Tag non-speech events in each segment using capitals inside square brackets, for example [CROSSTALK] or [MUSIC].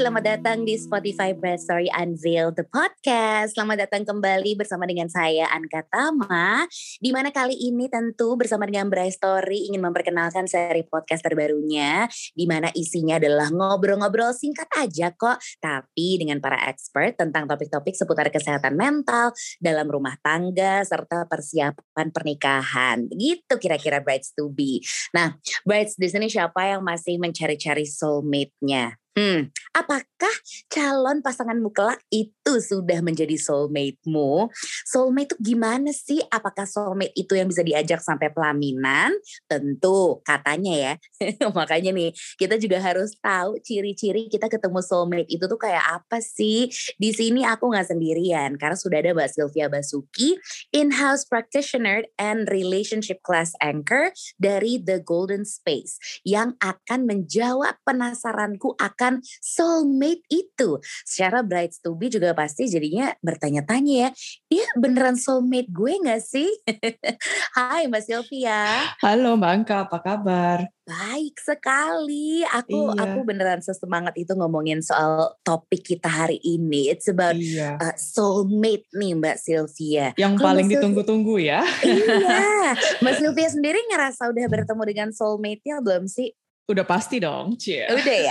selamat datang di Spotify Bright Story Unveil the podcast. Selamat datang kembali bersama dengan saya Anka Tama. Di mana kali ini tentu bersama dengan Bright Story ingin memperkenalkan seri podcast terbarunya di mana isinya adalah ngobrol-ngobrol singkat aja kok, tapi dengan para expert tentang topik-topik seputar kesehatan mental dalam rumah tangga serta persiapan pernikahan. Gitu kira-kira Brights to be. Nah, Brights di sini siapa yang masih mencari-cari soulmate-nya? Hmm, apakah calon pasanganmu kelak itu sudah menjadi soulmate-mu? Soulmate itu gimana sih? Apakah soulmate itu yang bisa diajak sampai pelaminan? Tentu, katanya ya. [LAUGHS] Makanya nih, kita juga harus tahu ciri-ciri kita ketemu soulmate itu tuh kayak apa sih? Di sini aku nggak sendirian, karena sudah ada Mbak Sylvia Basuki, in-house practitioner and relationship class anchor dari The Golden Space, yang akan menjawab penasaranku akan akan soulmate itu. Secara brides to be juga pasti jadinya bertanya-tanya ya, dia beneran soulmate gue gak sih? [LAUGHS] Hai Mbak Sylvia. Halo Mbak Angka, apa kabar? Baik sekali. Aku iya. aku beneran sesemangat itu ngomongin soal topik kita hari ini. It's about iya. uh, soulmate nih Mbak Sylvia. Yang Kalo paling ditunggu-tunggu ya. Iya. [LAUGHS] Mbak Sylvia sendiri ngerasa udah bertemu dengan soulmate-nya belum sih? Udah pasti dong, Cie. Udah ya.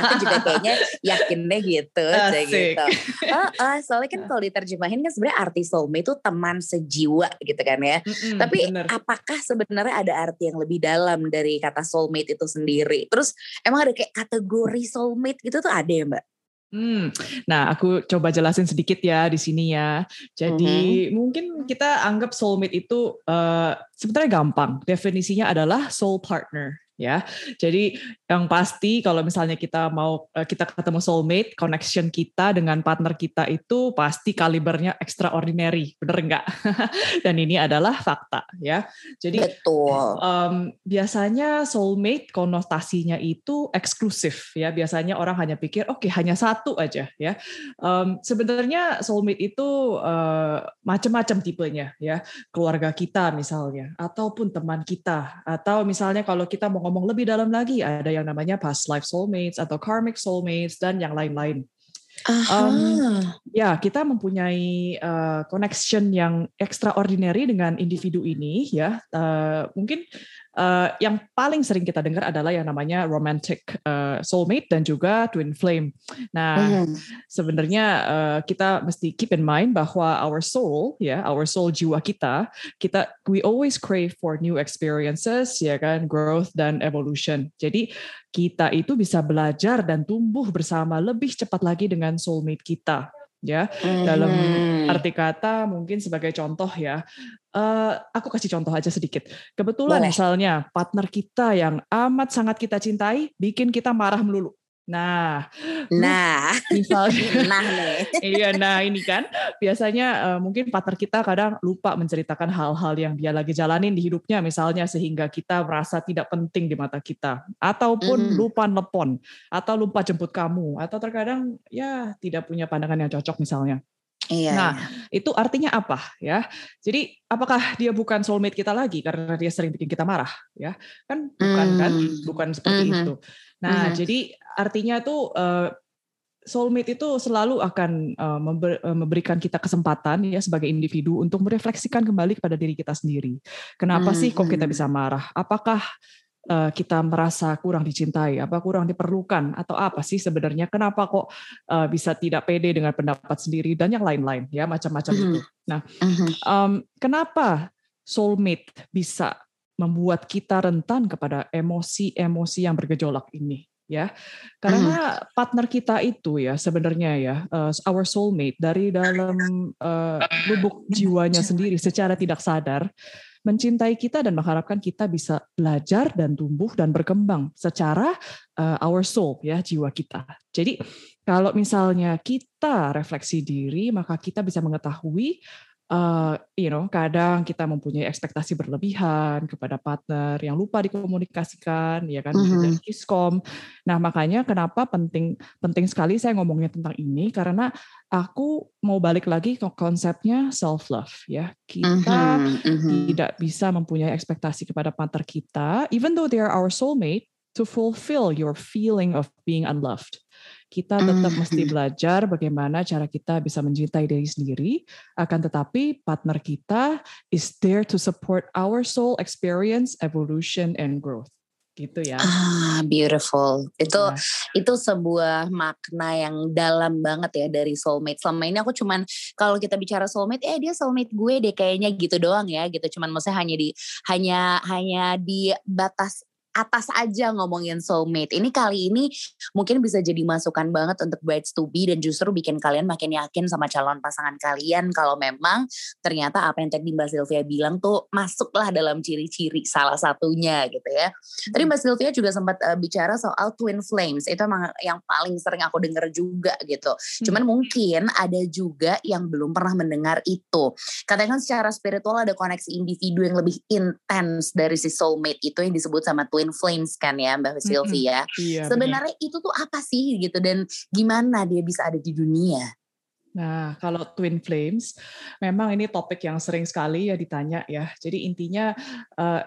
Aku juga kayaknya yakin deh gitu, Asik. gitu. Oh, oh, soalnya kan kalau diterjemahin kan sebenarnya arti soulmate itu teman sejiwa gitu kan ya. Mm-mm, Tapi bener. apakah sebenarnya ada arti yang lebih dalam dari kata soulmate itu sendiri? Terus emang ada kayak kategori soulmate gitu tuh ada ya, Mbak? Hmm, nah aku coba jelasin sedikit ya di sini ya. Jadi mm-hmm. mungkin kita anggap soulmate itu uh, sebenarnya gampang. Definisinya adalah soul partner ya. Jadi yang pasti kalau misalnya kita mau eh, kita ketemu soulmate, connection kita dengan partner kita itu pasti kalibernya extraordinary, bener enggak? [LAUGHS] Dan ini adalah fakta ya. Jadi Betul. Um, biasanya soulmate konotasinya itu eksklusif ya. Biasanya orang hanya pikir oke okay, hanya satu aja ya. Um, sebenarnya soulmate itu uh, macam-macam tipenya ya. Keluarga kita misalnya ataupun teman kita atau misalnya kalau kita mau ngomong lebih dalam lagi, ada yang namanya past life soulmates atau karmic soulmates dan yang lain-lain. Um, ya, kita mempunyai uh, connection yang extraordinary dengan individu ini, ya. Uh, mungkin uh, yang paling sering kita dengar adalah yang namanya romantic uh, soulmate dan juga twin flame. Nah, mm. sebenarnya uh, kita mesti keep in mind bahwa our soul, ya, our soul jiwa kita, kita we always crave for new experiences, ya kan, growth dan evolution. Jadi kita itu bisa belajar dan tumbuh bersama lebih cepat lagi dengan soulmate kita ya mm-hmm. dalam arti kata mungkin sebagai contoh ya uh, aku kasih contoh aja sedikit kebetulan Boleh. misalnya partner kita yang amat sangat kita cintai bikin kita marah melulu Nah, nah, misalnya, [LAUGHS] nah nih, iya, nah ini kan biasanya uh, mungkin partner kita kadang lupa menceritakan hal-hal yang dia lagi jalanin di hidupnya, misalnya sehingga kita merasa tidak penting di mata kita, ataupun mm. lupa telepon, atau lupa jemput kamu, atau terkadang ya tidak punya pandangan yang cocok misalnya. Iya, nah, iya. itu artinya apa ya? Jadi apakah dia bukan soulmate kita lagi karena dia sering bikin kita marah ya? Kan bukan mm. kan? Bukan seperti mm -hmm. itu. Nah, mm -hmm. jadi artinya tuh uh, soulmate itu selalu akan uh, memberikan kita kesempatan ya sebagai individu untuk merefleksikan kembali kepada diri kita sendiri. Kenapa mm -hmm. sih kok kita bisa marah? Apakah uh, kita merasa kurang dicintai, apa kurang diperlukan, atau apa sih sebenarnya? Kenapa kok uh, bisa tidak pede dengan pendapat sendiri dan yang lain-lain ya macam-macam mm -hmm. itu. Nah, um, kenapa soulmate bisa membuat kita rentan kepada emosi-emosi yang bergejolak ini? ya karena mm. partner kita itu ya sebenarnya ya uh, our soulmate dari dalam uh, lubuk jiwanya sendiri secara tidak sadar mencintai kita dan mengharapkan kita bisa belajar dan tumbuh dan berkembang secara uh, our soul ya jiwa kita. Jadi kalau misalnya kita refleksi diri maka kita bisa mengetahui uh, you know, kadang kita mempunyai ekspektasi berlebihan kepada partner yang lupa dikomunikasikan, ya kan, mm-hmm. kiskom. Nah, makanya kenapa penting penting sekali saya ngomongnya tentang ini karena aku mau balik lagi ke konsepnya self love, ya. Kita mm-hmm. tidak bisa mempunyai ekspektasi kepada partner kita, even though they are our soulmate, to fulfill your feeling of being unloved kita tetap mm. mesti belajar bagaimana cara kita bisa mencintai diri sendiri. Akan tetapi partner kita is there to support our soul experience, evolution, and growth gitu ya. Ah, beautiful. Itu nah. itu sebuah makna yang dalam banget ya dari soulmate. Selama ini aku cuman kalau kita bicara soulmate, eh dia soulmate gue deh kayaknya gitu doang ya gitu. Cuman maksudnya hanya di hanya hanya di batas atas aja ngomongin soulmate. Ini kali ini mungkin bisa jadi masukan banget untuk brides to be dan justru bikin kalian makin yakin sama calon pasangan kalian kalau memang ternyata apa yang tadi Mbak Sylvia bilang tuh masuklah dalam ciri-ciri salah satunya gitu ya. Tadi Mbak Sylvia juga sempat uh, bicara soal twin flames. Itu emang yang paling sering aku denger juga gitu. Cuman mungkin ada juga yang belum pernah mendengar itu. Katanya kan secara spiritual ada koneksi individu yang lebih intens dari si soulmate itu yang disebut sama twin twin flames kan ya Mbak Sylvia. Mm-hmm. Iya, Sebenarnya benar. itu tuh apa sih gitu dan gimana dia bisa ada di dunia? Nah, kalau twin flames, memang ini topik yang sering sekali ya ditanya ya. Jadi intinya uh,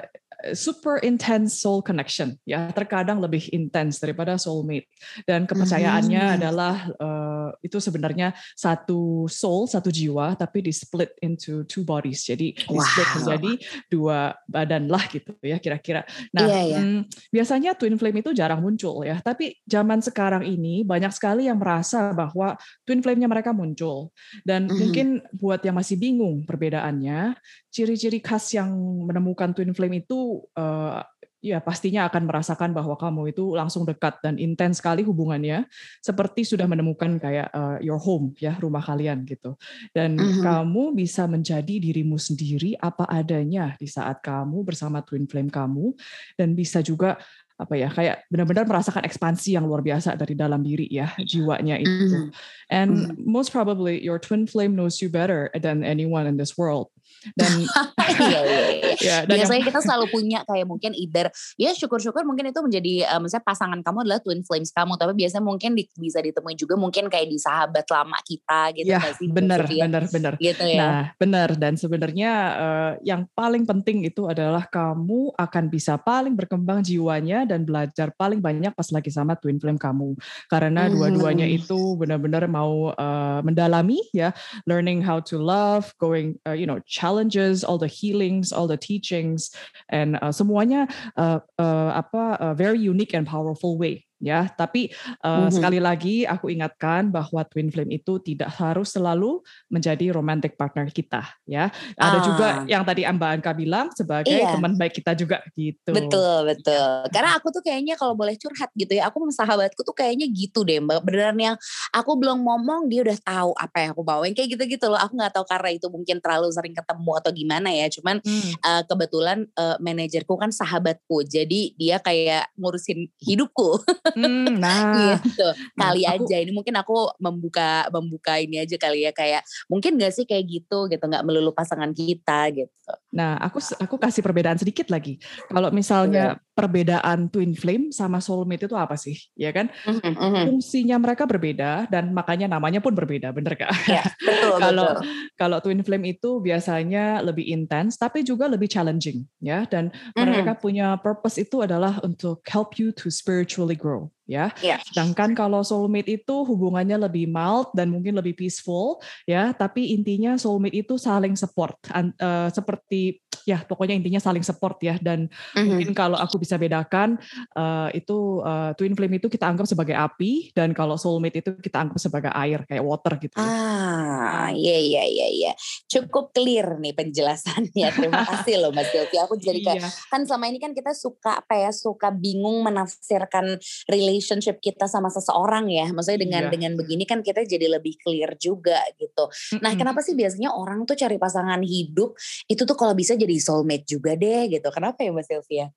super intense soul connection ya terkadang lebih intens daripada soulmate dan kepercayaannya mm-hmm. adalah uh, itu sebenarnya satu soul satu jiwa tapi di split into two bodies jadi wow. di split menjadi dua badan lah gitu ya kira-kira nah yeah, yeah. Hmm, biasanya twin flame itu jarang muncul ya tapi zaman sekarang ini banyak sekali yang merasa bahwa twin flame-nya mereka muncul dan mm-hmm. mungkin buat yang masih bingung perbedaannya ciri-ciri khas yang menemukan twin flame itu uh, ya pastinya akan merasakan bahwa kamu itu langsung dekat dan intens sekali hubungannya seperti sudah menemukan kayak uh, your home ya rumah kalian gitu dan uh-huh. kamu bisa menjadi dirimu sendiri apa adanya di saat kamu bersama twin flame kamu dan bisa juga apa ya kayak benar-benar merasakan ekspansi yang luar biasa dari dalam diri ya jiwanya itu. Mm-hmm. and mm-hmm. most probably your twin flame knows you better than anyone in this world. Dan [LAUGHS] iya, iya, iya. [LAUGHS] ya, dan biasanya yang, kita selalu punya kayak mungkin either ya syukur-syukur mungkin itu menjadi uh, misalnya pasangan kamu adalah twin flames kamu tapi biasanya mungkin di, bisa ditemui juga mungkin kayak di sahabat lama kita gitu ya, sih? Benar benar benar. Gitu ya. Nah benar. Dan sebenarnya uh, yang paling penting itu adalah kamu akan bisa paling berkembang jiwanya dan belajar paling banyak pas lagi sama twin flame kamu. Karena hmm. dua-duanya itu benar-benar mau uh, mendalami ya. Learning how to love going uh, you know challenges, all the healings, all the teachings, and uh, semuanya uh, uh, apa uh, very unique and powerful way ya. Tapi uh, mm-hmm. sekali lagi aku ingatkan bahwa twin flame itu tidak harus selalu menjadi romantic partner kita, ya. Ada ah. juga yang tadi Mbak Anka bilang sebagai iya. teman baik kita juga gitu. Betul betul. Karena aku tuh kayaknya kalau boleh curhat gitu ya, aku sama sahabatku tuh kayaknya gitu deh Mbak. Beneran yang aku belum ngomong dia udah tahu apa yang aku bawain kayak gitu-gitu loh. Aku nggak tahu karena itu mungkin terlalu sering ketemu atau gimana ya. Cuman hmm. uh, kebetulan uh, manajerku kan sahabatku, jadi dia kayak ngurusin hidupku. [LAUGHS] Hmm, [LAUGHS] nah, gitu. Kali nah, aku, aja ini mungkin aku membuka membuka ini aja kali ya kayak mungkin gak sih kayak gitu gitu nggak melulu pasangan kita gitu. Nah, aku aku kasih perbedaan sedikit lagi. Kalau misalnya yeah. Perbedaan twin flame sama soulmate itu apa sih? Ya kan? Mm -hmm. Fungsinya mereka berbeda dan makanya namanya pun berbeda, bener gak? Yeah, betul. [LAUGHS] kalau kalau twin flame itu biasanya lebih intens tapi juga lebih challenging ya dan mm -hmm. mereka punya purpose itu adalah untuk help you to spiritually grow ya. Yeah. Sedangkan kalau soulmate itu hubungannya lebih mild dan mungkin lebih peaceful ya, tapi intinya soulmate itu saling support uh, seperti ya pokoknya intinya saling support ya dan mm-hmm. mungkin kalau aku bisa bedakan uh, itu uh, twin flame itu kita anggap sebagai api dan kalau soulmate itu kita anggap sebagai air kayak water gitu. Ya. Ah, iya iya iya iya. Cukup clear nih penjelasannya. Terima [LAUGHS] kasih loh Mas Sylvia. Aku jadi kayak iya. kan selama ini kan kita suka apa ya suka bingung menafsirkan relationship kita sama seseorang ya. Maksudnya dengan iya. dengan begini kan kita jadi lebih clear juga gitu. Nah, kenapa sih biasanya orang tuh cari pasangan hidup itu tuh kalau bisa jadi soulmate juga deh gitu. Kenapa ya Mbak Sylvia?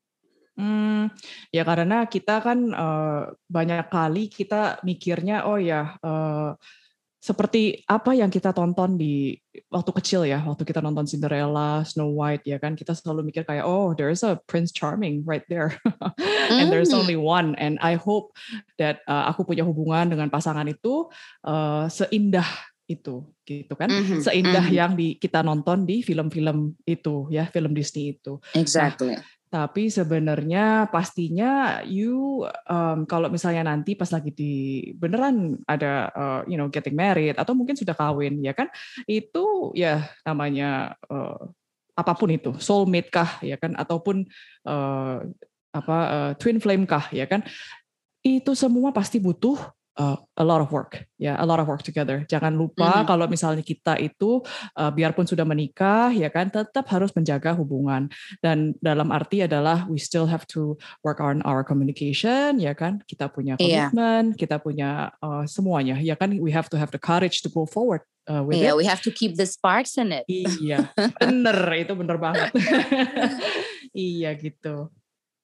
Hmm, ya karena kita kan uh, banyak kali kita mikirnya oh ya uh, seperti apa yang kita tonton di waktu kecil ya, waktu kita nonton Cinderella, Snow White ya kan, kita selalu mikir kayak oh there's a Prince Charming right there, [LAUGHS] and there's mm. only one, and I hope that uh, aku punya hubungan dengan pasangan itu uh, seindah itu gitu kan. Mm-hmm, seindah mm-hmm. yang di kita nonton di film-film itu ya film Disney itu. Exactly. nah, Tapi sebenarnya pastinya you um, kalau misalnya nanti pas lagi di beneran ada uh, you know getting married atau mungkin sudah kawin ya kan itu ya namanya uh, apa pun itu soulmate kah ya kan ataupun uh, apa uh, twin flame kah ya kan itu semua pasti butuh uh, a lot of work, ya, yeah, a lot of work together. Jangan lupa mm. kalau misalnya kita itu uh, biarpun sudah menikah, ya kan, tetap harus menjaga hubungan. Dan dalam arti adalah we still have to work on our communication, ya kan. Kita punya iya. komitmen, yeah. kita punya uh, semuanya, ya kan. We have to have the courage to go forward uh, with yeah, it. we have to keep the sparks in it. Iya, [LAUGHS] bener itu bener banget. [LAUGHS] iya gitu.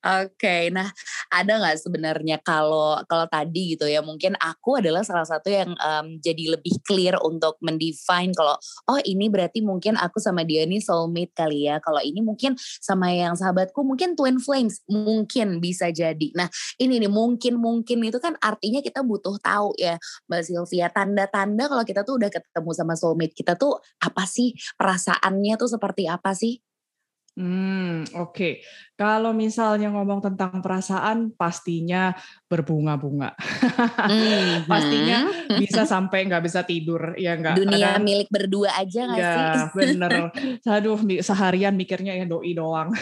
Oke, okay, nah ada nggak sebenarnya kalau kalau tadi gitu ya mungkin aku adalah salah satu yang um, jadi lebih clear untuk mendefine kalau oh ini berarti mungkin aku sama dia ini soulmate kali ya. Kalau ini mungkin sama yang sahabatku mungkin twin flames mungkin bisa jadi. Nah ini nih mungkin mungkin itu kan artinya kita butuh tahu ya Mbak Sylvia tanda-tanda kalau kita tuh udah ketemu sama soulmate kita tuh apa sih perasaannya tuh seperti apa sih? Hmm, oke. Okay. Kalau misalnya ngomong tentang perasaan, pastinya berbunga-bunga. Mm-hmm. [LAUGHS] pastinya bisa [LAUGHS] sampai nggak bisa tidur, ya nggak. Dunia Kadang, milik berdua aja nggak ya, sih? [LAUGHS] bener. Aduh, seharian mikirnya ya doi doang.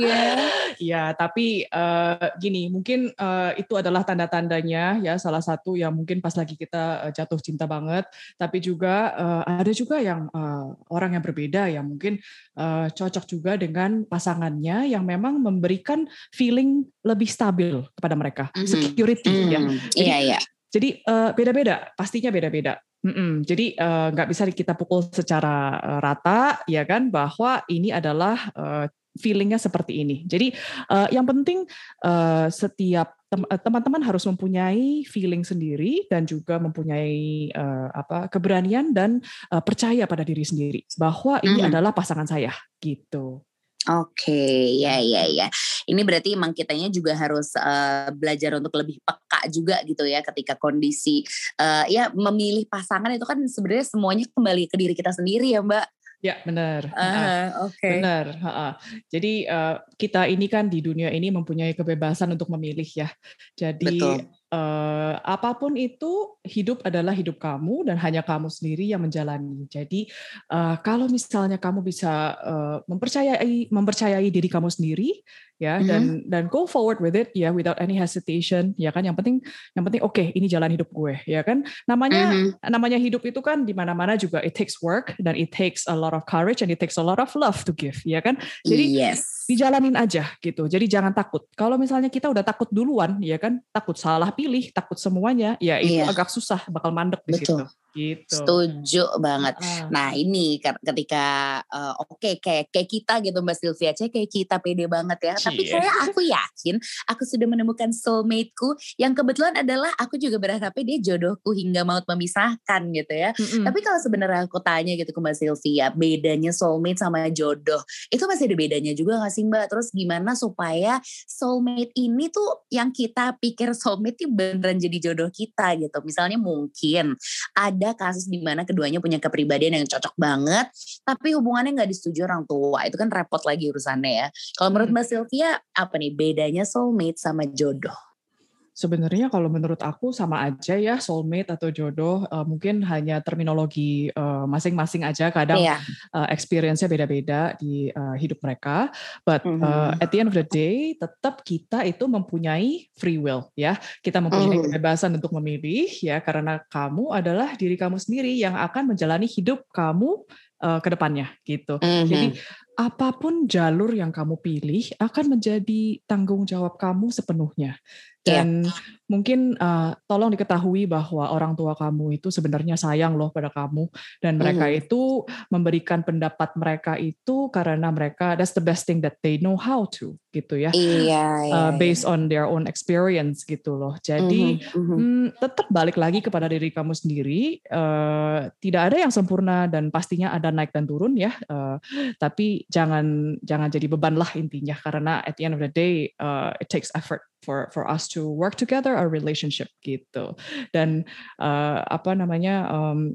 iya. Iya, tapi uh, gini, mungkin uh, itu adalah tanda-tandanya ya. Salah satu yang mungkin pas lagi kita uh, jatuh cinta banget, tapi juga uh, ada juga yang uh, orang yang berbeda yang mungkin uh, cocok juga dengan pasangannya yang memang memberikan feeling lebih stabil kepada mereka, mm-hmm. security mm-hmm. ya. Jadi, iya, iya. Jadi uh, beda-beda, pastinya beda-beda. Mm-mm. Jadi nggak uh, bisa kita pukul secara uh, rata, ya kan, bahwa ini adalah uh, feelingnya seperti ini. Jadi uh, yang penting uh, setiap teman-teman harus mempunyai feeling sendiri dan juga mempunyai uh, apa keberanian dan uh, percaya pada diri sendiri bahwa ini mm. adalah pasangan saya gitu. Oke, okay, ya ya ya. Ini berarti emang kitanya juga harus uh, belajar untuk lebih peka juga gitu ya ketika kondisi uh, ya memilih pasangan itu kan sebenarnya semuanya kembali ke diri kita sendiri ya, Mbak. Ya benar. Uh, Oke. Okay. Benar. Uh, Jadi uh, kita ini kan di dunia ini mempunyai kebebasan untuk memilih ya. Jadi Betul uh, apa pun itu hidup adalah hidup kamu dan hanya kamu sendiri yang menjalani. Jadi uh, kalau misalnya kamu bisa uh, mempercayai mempercayai diri kamu sendiri ya mm-hmm. dan dan go forward with it ya without any hesitation ya kan yang penting yang penting oke okay, ini jalan hidup gue ya kan namanya mm-hmm. namanya hidup itu kan di mana-mana juga it takes work dan it takes a lot of courage and it takes a lot of love to give ya kan. Jadi yes dijalanin aja gitu. Jadi jangan takut. Kalau misalnya kita udah takut duluan, ya kan, takut salah pilih, takut semuanya, ya itu iya. agak susah, bakal mandek di situ. Gitu. Setuju banget. Uh. Nah ini ketika uh, oke okay, kayak kayak kita gitu Mbak Sylvia, cek kayak kita pede banget ya. Cie. Tapi kayak aku yakin aku sudah menemukan soulmateku yang kebetulan adalah aku juga berharapnya dia jodohku hingga maut memisahkan gitu ya. Mm -mm. Tapi kalau sebenarnya aku tanya gitu ke Mbak Sylvia, bedanya soulmate sama jodoh itu masih ada bedanya juga gak sih Mbak? Terus gimana supaya soulmate ini tuh yang kita pikir soulmate itu beneran jadi jodoh kita gitu. Misalnya mungkin ada ada kasus di mana keduanya punya kepribadian yang cocok banget, tapi hubungannya nggak disetujui orang tua. Itu kan repot lagi urusannya ya. Kalau menurut hmm. Mbak Sylvia, apa nih bedanya soulmate sama jodoh? Sebenarnya kalau menurut aku sama aja ya soulmate atau jodoh uh, mungkin hanya terminologi uh, masing-masing aja kadang yeah. uh, experience-nya beda-beda di uh, hidup mereka but uh, mm-hmm. at the end of the day tetap kita itu mempunyai free will ya kita mempunyai mm. kebebasan untuk memilih ya karena kamu adalah diri kamu sendiri yang akan menjalani hidup kamu uh, ke depannya gitu. Mm-hmm. Jadi apa pun jalur yang kamu pilih akan menjadi tanggung jawab kamu sepenuhnya. Iya. Dan yeah. mungkin uh, tolong diketahui bahwa orang tua kamu itu sebenarnya sayang loh pada kamu dan mereka mm. itu memberikan pendapat mereka itu karena mereka that's the best thing that they know how to gitu ya. Iya, iya, uh, based on their own experience gitu loh. Jadi mm-hmm. mm, tetap balik lagi kepada diri kamu sendiri. Uh, tidak ada yang sempurna dan pastinya ada naik dan turun ya. Uh, tapi jangan jangan jadi beban lah intinya karena at the end of the day uh, it takes effort for for us to work together our relationship gitu dan uh, apa namanya um,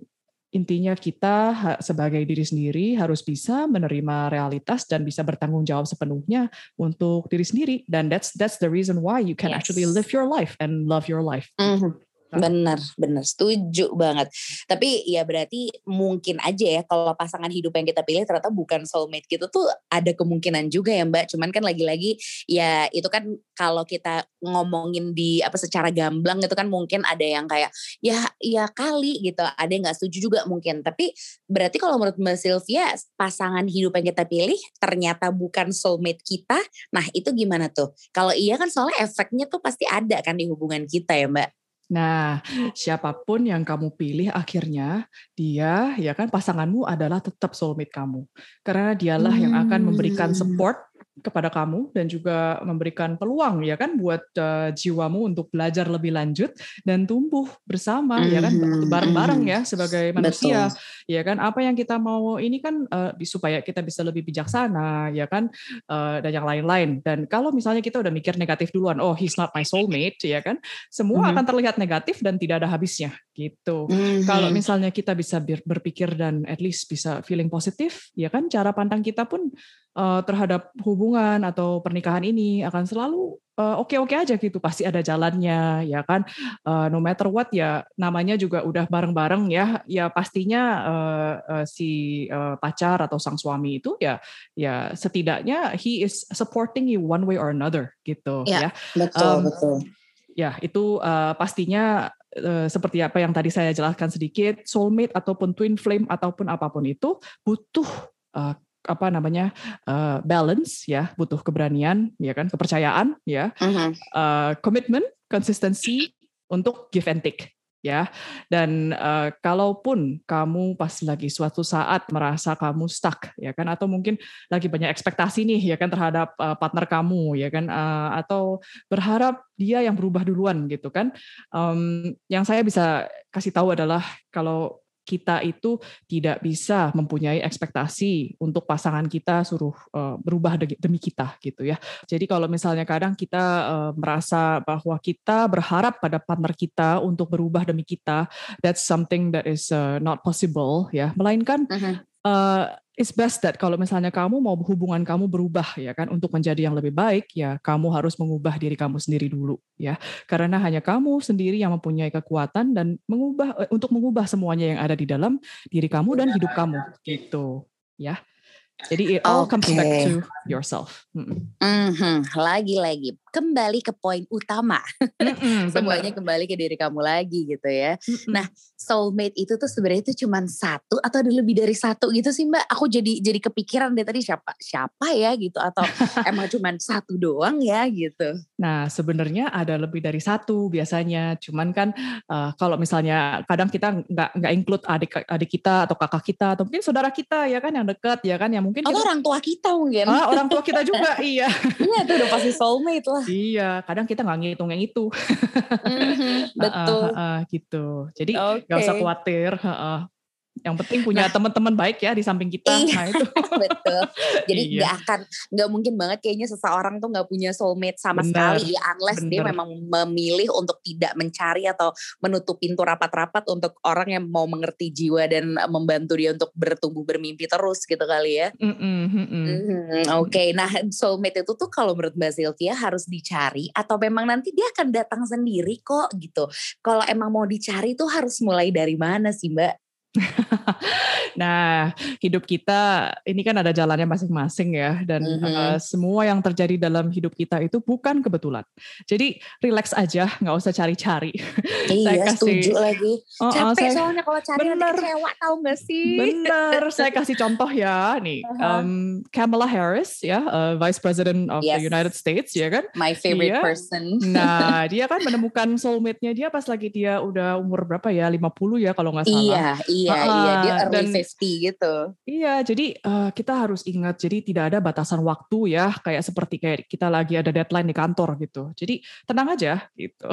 intinya kita sebagai diri sendiri harus bisa menerima realitas dan bisa bertanggung jawab sepenuhnya untuk diri sendiri dan that's that's the reason why you can yes. actually live your life and love your life. Mm -hmm. Bener, bener, setuju banget. Tapi ya berarti mungkin aja ya kalau pasangan hidup yang kita pilih ternyata bukan soulmate gitu tuh ada kemungkinan juga ya Mbak. Cuman kan lagi-lagi ya itu kan kalau kita ngomongin di apa secara gamblang itu kan mungkin ada yang kayak ya ya kali gitu, ada yang nggak setuju juga mungkin. Tapi berarti kalau menurut Mbak Sylvia pasangan hidup yang kita pilih ternyata bukan soulmate kita. Nah itu gimana tuh? Kalau iya kan soalnya efeknya tuh pasti ada kan di hubungan kita ya Mbak. Nah, siapa pun yang kamu pilih akhirnya dia ya kan pasanganmu adalah tetap soulmate kamu. Karena dialah yang akan memberikan hmm. support kepada kamu dan juga memberikan peluang ya kan buat uh, jiwamu untuk belajar lebih lanjut dan tumbuh bersama mm-hmm. ya kan mhm, bareng-bareng mm-hmm. ya sebagai manusia Betul. ya kan apa yang kita mau ini kan uh, supaya kita bisa lebih bijaksana ya kan uh, dan yang lain-lain dan kalau misalnya kita udah mikir negatif duluan oh he's not my soulmate ya kan semua mm-hmm. akan terlihat negatif dan tidak ada habisnya gitu mm-hmm. kalau misalnya kita bisa berpikir dan at least bisa feeling positif ya kan cara pandang kita pun uh, terhadap hubungan atau pernikahan ini akan selalu oke-oke uh, aja gitu pasti ada jalannya ya kan uh, no matter what ya namanya juga udah bareng-bareng ya ya pastinya uh, uh, si uh, pacar atau sang suami itu ya ya setidaknya he is supporting you one way or another gitu ya, ya. betul um, betul ya itu uh, pastinya uh, seperti apa yang tadi saya jelaskan sedikit soulmate ataupun twin flame ataupun apa pun itu butuh uh, apa namanya uh, balance ya butuh keberanian ya kan kepercayaan ya uh-huh. uh, komitmen konsistensi untuk give and take ya dan uh, kalaupun kamu pas lagi suatu saat merasa kamu stuck ya kan atau mungkin lagi banyak ekspektasi nih ya kan terhadap uh, partner kamu ya kan uh, atau berharap dia yang berubah duluan gitu kan um, yang saya bisa kasih tahu adalah kalau kita itu tidak bisa mempunyai ekspektasi untuk pasangan kita suruh uh, berubah demi kita gitu ya. Jadi kalau misalnya kadang kita uh, merasa bahwa kita berharap pada partner kita untuk berubah demi kita, that's something that is uh, not possible ya. Melainkan uh -huh. uh, it's best that kalau misalnya kamu mau hubungan kamu berubah ya kan untuk menjadi yang lebih baik ya kamu harus mengubah diri kamu sendiri dulu ya karena hanya kamu sendiri yang mempunyai kekuatan dan mengubah eh, untuk mengubah semuanya yang ada di dalam diri kamu dan hidup kamu gitu ya jadi it all okay. comes back to yourself. Mm-hmm. Lagi-lagi kembali ke poin utama. Mm-hmm, Semuanya kembali ke diri kamu lagi gitu ya. Mm-hmm. Nah, soulmate itu tuh sebenarnya itu cuma satu atau ada lebih dari satu gitu sih Mbak? Aku jadi jadi kepikiran deh tadi siapa siapa ya gitu atau [LAUGHS] emang cuma satu doang ya gitu. Nah, sebenarnya ada lebih dari satu biasanya. Cuman kan uh, kalau misalnya kadang kita nggak nggak include adik adik kita atau kakak kita atau mungkin saudara kita ya kan yang dekat ya kan yang mungkin atau kita, orang tua kita mungkin. Ah, orang tua kita juga iya. [LAUGHS] iya itu udah pasti soulmate lah. Iya, kadang kita nggak ngitung yang itu. [LAUGHS] mm-hmm, betul. Uh, uh, uh, gitu. Jadi nggak okay. usah khawatir. Uh, uh. Yang penting punya nah, teman-teman baik ya di samping kita. Iya, nah itu. [LAUGHS] betul. Jadi iya. nggak iya. akan nggak mungkin banget kayaknya seseorang tuh nggak punya soulmate sama bener, sekali ya unless bener. dia memang memilih untuk tidak mencari atau menutup pintu rapat-rapat untuk orang yang mau mengerti jiwa dan membantu dia untuk bertumbuh bermimpi terus gitu kali ya. Mm -mm, mm -mm. Oke, okay. nah soulmate itu tuh kalau menurut Mbak Sylvia harus dicari atau memang nanti dia akan datang sendiri kok gitu. Kalau emang mau dicari tuh harus mulai dari mana sih Mbak? [LAUGHS] nah, hidup kita ini kan ada jalannya masing-masing ya, dan mm -hmm. uh, semua yang terjadi dalam hidup kita itu bukan kebetulan. Jadi relax aja, nggak usah cari-cari. [LAUGHS] Iya, saya kasih, setuju lagi. Oh, Capek saya, soalnya kalau cari bener, kecewa tahu nggak sih? Bener, saya kasih contoh ya nih, uh -huh. um, Kamala Harris ya, uh, Vice President of yes. the United States ya kan? My favorite dia, person. [LAUGHS] nah, dia kan menemukan soulmate-nya dia pas lagi dia udah umur berapa ya, 50 ya kalau nggak salah. Iya, iya Iya, uh, iya dia early dan, 50 gitu. Iya, jadi uh, kita harus ingat jadi tidak ada batasan waktu ya, kayak seperti kayak kita lagi ada deadline di kantor gitu. Jadi tenang aja gitu.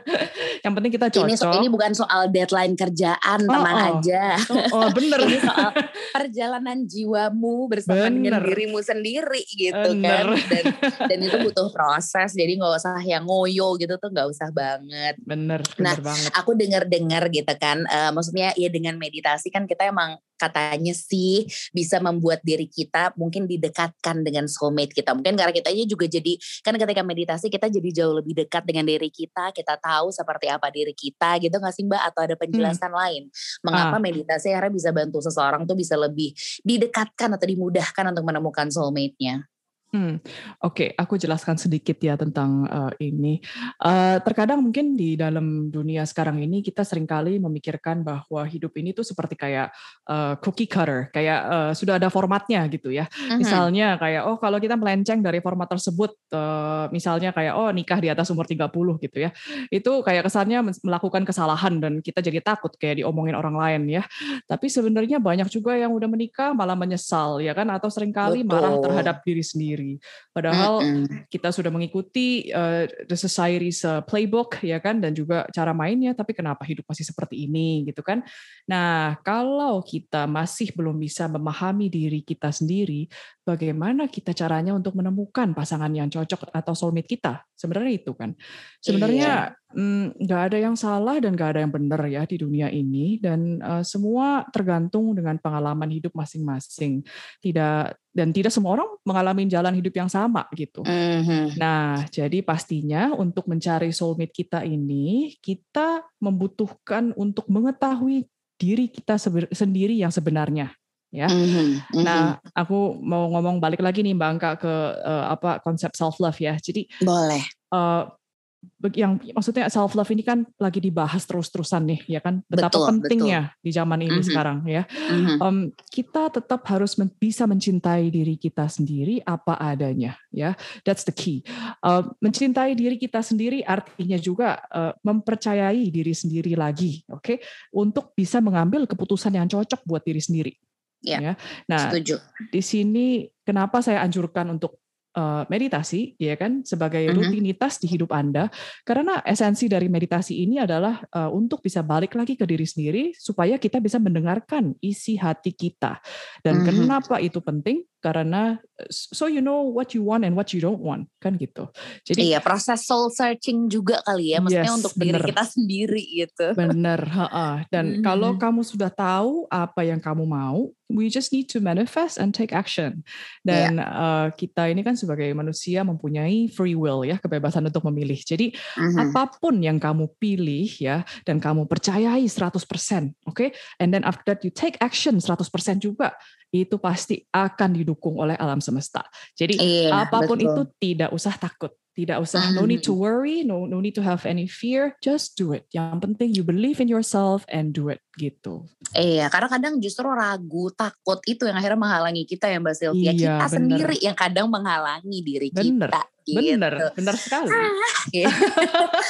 [LAUGHS] Yang penting kita cocok. Ini, so, ini bukan soal deadline kerjaan, oh, tenang oh. aja. Oh, oh bener. [LAUGHS] ini soal perjalanan jiwamu bersama bener. dengan dirimu sendiri gitu bener. kan. Dan, [LAUGHS] dan itu butuh proses, jadi nggak usah yang ngoyo gitu tuh nggak usah banget. Bener, bener nah, banget. aku dengar-dengar gitu kan, uh, maksudnya ya dengan meditasi kan kita emang katanya sih bisa membuat diri kita mungkin didekatkan dengan soulmate kita. Mungkin karena kita juga jadi kan ketika meditasi kita jadi jauh lebih dekat dengan diri kita, kita tahu seperti apa diri kita gitu nggak sih Mbak atau ada hmm. penjelasan hmm. lain mengapa ah. meditasi akhirnya bisa bantu seseorang tuh bisa lebih didekatkan atau dimudahkan untuk menemukan soulmate-nya. Hmm, Oke, okay. aku jelaskan sedikit ya tentang uh, ini. Uh, terkadang mungkin di dalam dunia sekarang ini kita sering kali memikirkan bahwa hidup ini tuh seperti kayak uh, cookie cutter, kayak uh, sudah ada formatnya gitu ya. Uh-huh. Misalnya kayak oh kalau kita melenceng dari format tersebut, uh, misalnya kayak oh nikah di atas umur 30 gitu ya, itu kayak kesannya melakukan kesalahan dan kita jadi takut kayak diomongin orang lain ya. Tapi sebenarnya banyak juga yang udah menikah malah menyesal ya kan, atau sering kali Betul. marah terhadap diri sendiri sendiri. Padahal mm-hmm. kita sudah mengikuti uh, the society's uh, playbook ya kan dan juga cara mainnya tapi kenapa hidup masih seperti ini gitu kan. Nah, kalau kita masih belum bisa memahami diri kita sendiri, bagaimana kita caranya untuk menemukan pasangan yang cocok atau soulmate kita? Sebenarnya itu kan. Sebenarnya iya. Hmm, nggak ada yang salah dan nggak ada yang benar ya di dunia ini dan uh, semua tergantung dengan pengalaman hidup masing-masing tidak dan tidak semua orang mengalami jalan hidup yang sama gitu. Mm-hmm. Nah jadi pastinya untuk mencari soulmate kita ini kita membutuhkan untuk mengetahui diri kita sendiri yang sebenarnya ya. Mm-hmm. Nah, aku mau ngomong balik lagi nih Mbak Angka ke uh, apa konsep self love ya. Jadi boleh. Uh, yang maksudnya self love ini kan lagi dibahas terus-terusan nih ya kan betapa betul, pentingnya betul. di zaman ini mm -hmm. sekarang ya mm -hmm. um, kita tetap harus men bisa mencintai diri kita sendiri apa adanya ya that's the key uh, mencintai diri kita sendiri artinya juga uh, mempercayai diri sendiri lagi oke okay? untuk bisa mengambil keputusan yang cocok buat diri sendiri ya, ya. nah setuju. di sini kenapa saya anjurkan untuk meditasi, ya kan, sebagai mm-hmm. rutinitas di hidup Anda, karena esensi dari meditasi ini adalah uh, untuk bisa balik lagi ke diri sendiri supaya kita bisa mendengarkan isi hati kita. Dan mm-hmm. kenapa itu penting? Karena so you know what you want and what you don't want, kan gitu. Jadi iya proses soul searching juga kali ya, maksudnya yes, untuk bener. diri kita sendiri gitu. Bener, ha dan mm-hmm. kalau kamu sudah tahu apa yang kamu mau, we just need to manifest and take action. Dan yeah. uh, kita ini kan sebagai manusia mempunyai free will ya, kebebasan untuk memilih. Jadi mm-hmm. apa pun yang kamu pilih ya dan kamu percayai 100%, oke? Okay? And then after that you take action 100% juga itu pasti akan didukung oleh alam semesta. Jadi iya, apa pun betul. itu tidak usah takut. Tidak usah, no need to worry, no no need to have any fear, just do it. Yang penting you believe in yourself and do it gitu. Iya, karena kadang justru ragu, takut itu yang akhirnya menghalangi kita ya Mbak Sylvia. Iya, kita bener. sendiri yang kadang menghalangi diri bener. kita. Gitu. Bener, bener sekali. Ah, [LAUGHS] gitu.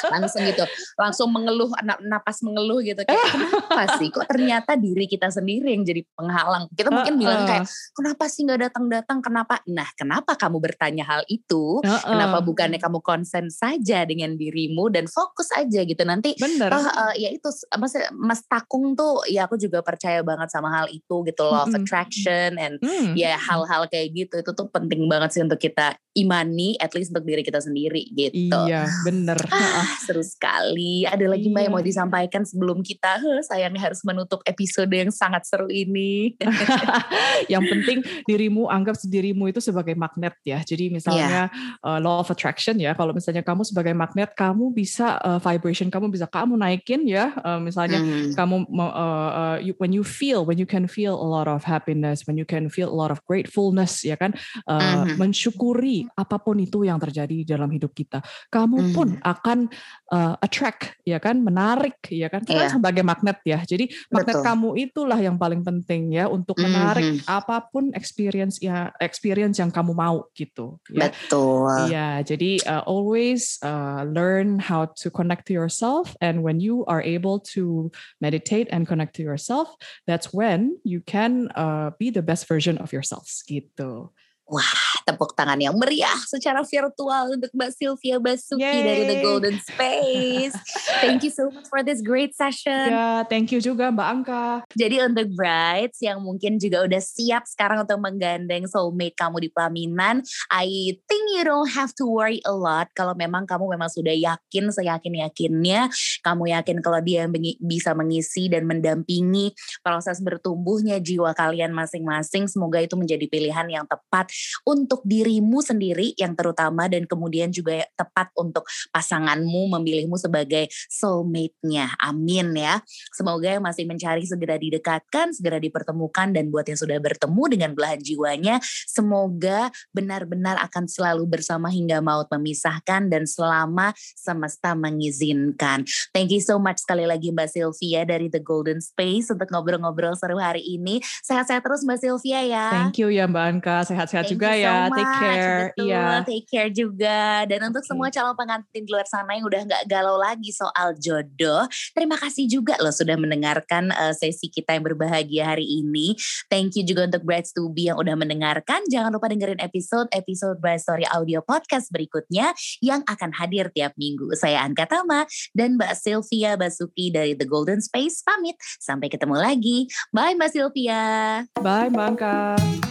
langsung gitu, langsung mengeluh, napas mengeluh gitu. Kayak [LAUGHS] kenapa sih kok ternyata diri kita sendiri yang jadi penghalang. Kita mungkin uh, bilang kayak, kenapa sih nggak datang-datang, kenapa? Nah kenapa kamu bertanya hal itu? Uh, uh. Kenapa bukannya kamu konsen saja dengan dirimu dan fokus aja gitu. Nanti, Bener. Uh, ya itu, mas, mas Takung tuh, ya aku juga percaya banget sama hal itu gitu loh, mm -hmm. attraction and mm. ya hal-hal kayak gitu. Itu tuh penting banget sih untuk kita imani, at least untuk diri kita sendiri gitu. Iya, bener. [SIGHS] Ah, seru sekali. Ada lagi iya. Mbak yang mau disampaikan sebelum kita huh, sayangnya harus menutup episode yang sangat seru ini. [LAUGHS] yang penting dirimu anggap dirimu itu sebagai magnet ya. Jadi misalnya yeah. uh, law of attraction ya. Kalau misalnya kamu sebagai magnet, kamu bisa uh, vibration kamu bisa kamu naikin ya. Uh, misalnya mm. kamu uh, uh, you, when you feel, when you can feel a lot of happiness, when you can feel a lot of gratefulness ya kan, uh, mm-hmm. mensyukuri apa pun itu yang terjadi di dalam hidup kita. Kamu pun mm. akan uh, attract ya kan, menarik ya kan, yeah. kan sebagai magnet ya. Jadi magnet Betul. kamu itulah yang paling penting ya untuk menarik mm-hmm. apa pun experience ya experience yang kamu mau gitu. Ya. Betul. Ya, jadi uh, always uh, learn how to connect to yourself and when you are able to meditate and connect to yourself, that's when you can uh, be the best version of yourselves gitu. Wah, tepuk tangan yang meriah secara virtual untuk Mbak Sylvia Basuki Yay. dari The Golden Space. thank you so much for this great session. Ya, thank you juga Mbak Angka. Jadi untuk brides yang mungkin juga udah siap sekarang untuk menggandeng soulmate kamu di pelaminan, I think you don't have to worry a lot kalau memang kamu memang sudah yakin seyakin-yakinnya, kamu yakin kalau dia bisa mengisi dan mendampingi proses bertumbuhnya jiwa kalian masing-masing, semoga itu menjadi pilihan yang tepat untuk dirimu sendiri yang terutama dan kemudian juga tepat untuk pasanganmu memilihmu sebagai soulmate-nya. Amin ya. Semoga yang masih mencari segera didekatkan, segera dipertemukan dan buat yang sudah bertemu dengan belahan jiwanya, semoga benar-benar akan selalu bersama hingga maut memisahkan dan selama semesta mengizinkan. Thank you so much sekali lagi Mbak Sylvia dari The Golden Space untuk ngobrol-ngobrol seru hari ini. Sehat-sehat terus Mbak Sylvia ya. Thank you ya Mbak Anka, sehat-sehat juga ya. So take care. Betul, yeah. take care juga. Dan untuk okay. semua calon pengantin di luar sana yang udah nggak galau lagi soal jodoh, terima kasih juga loh sudah mendengarkan uh, sesi kita yang berbahagia hari ini. Thank you juga untuk Brides to Be yang udah mendengarkan. Jangan lupa dengerin episode-episode Bride Story Audio Podcast berikutnya yang akan hadir tiap minggu. Saya Anka Tama dan Mbak Sylvia Basuki dari The Golden Space pamit. Sampai ketemu lagi. Bye Mbak Sylvia. Bye Mbak Anka.